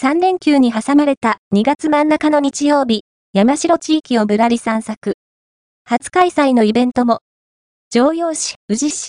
3連休に挟まれた2月真ん中の日曜日、山城地域をぶらり散策。初開催のイベントも、常用市、宇治市、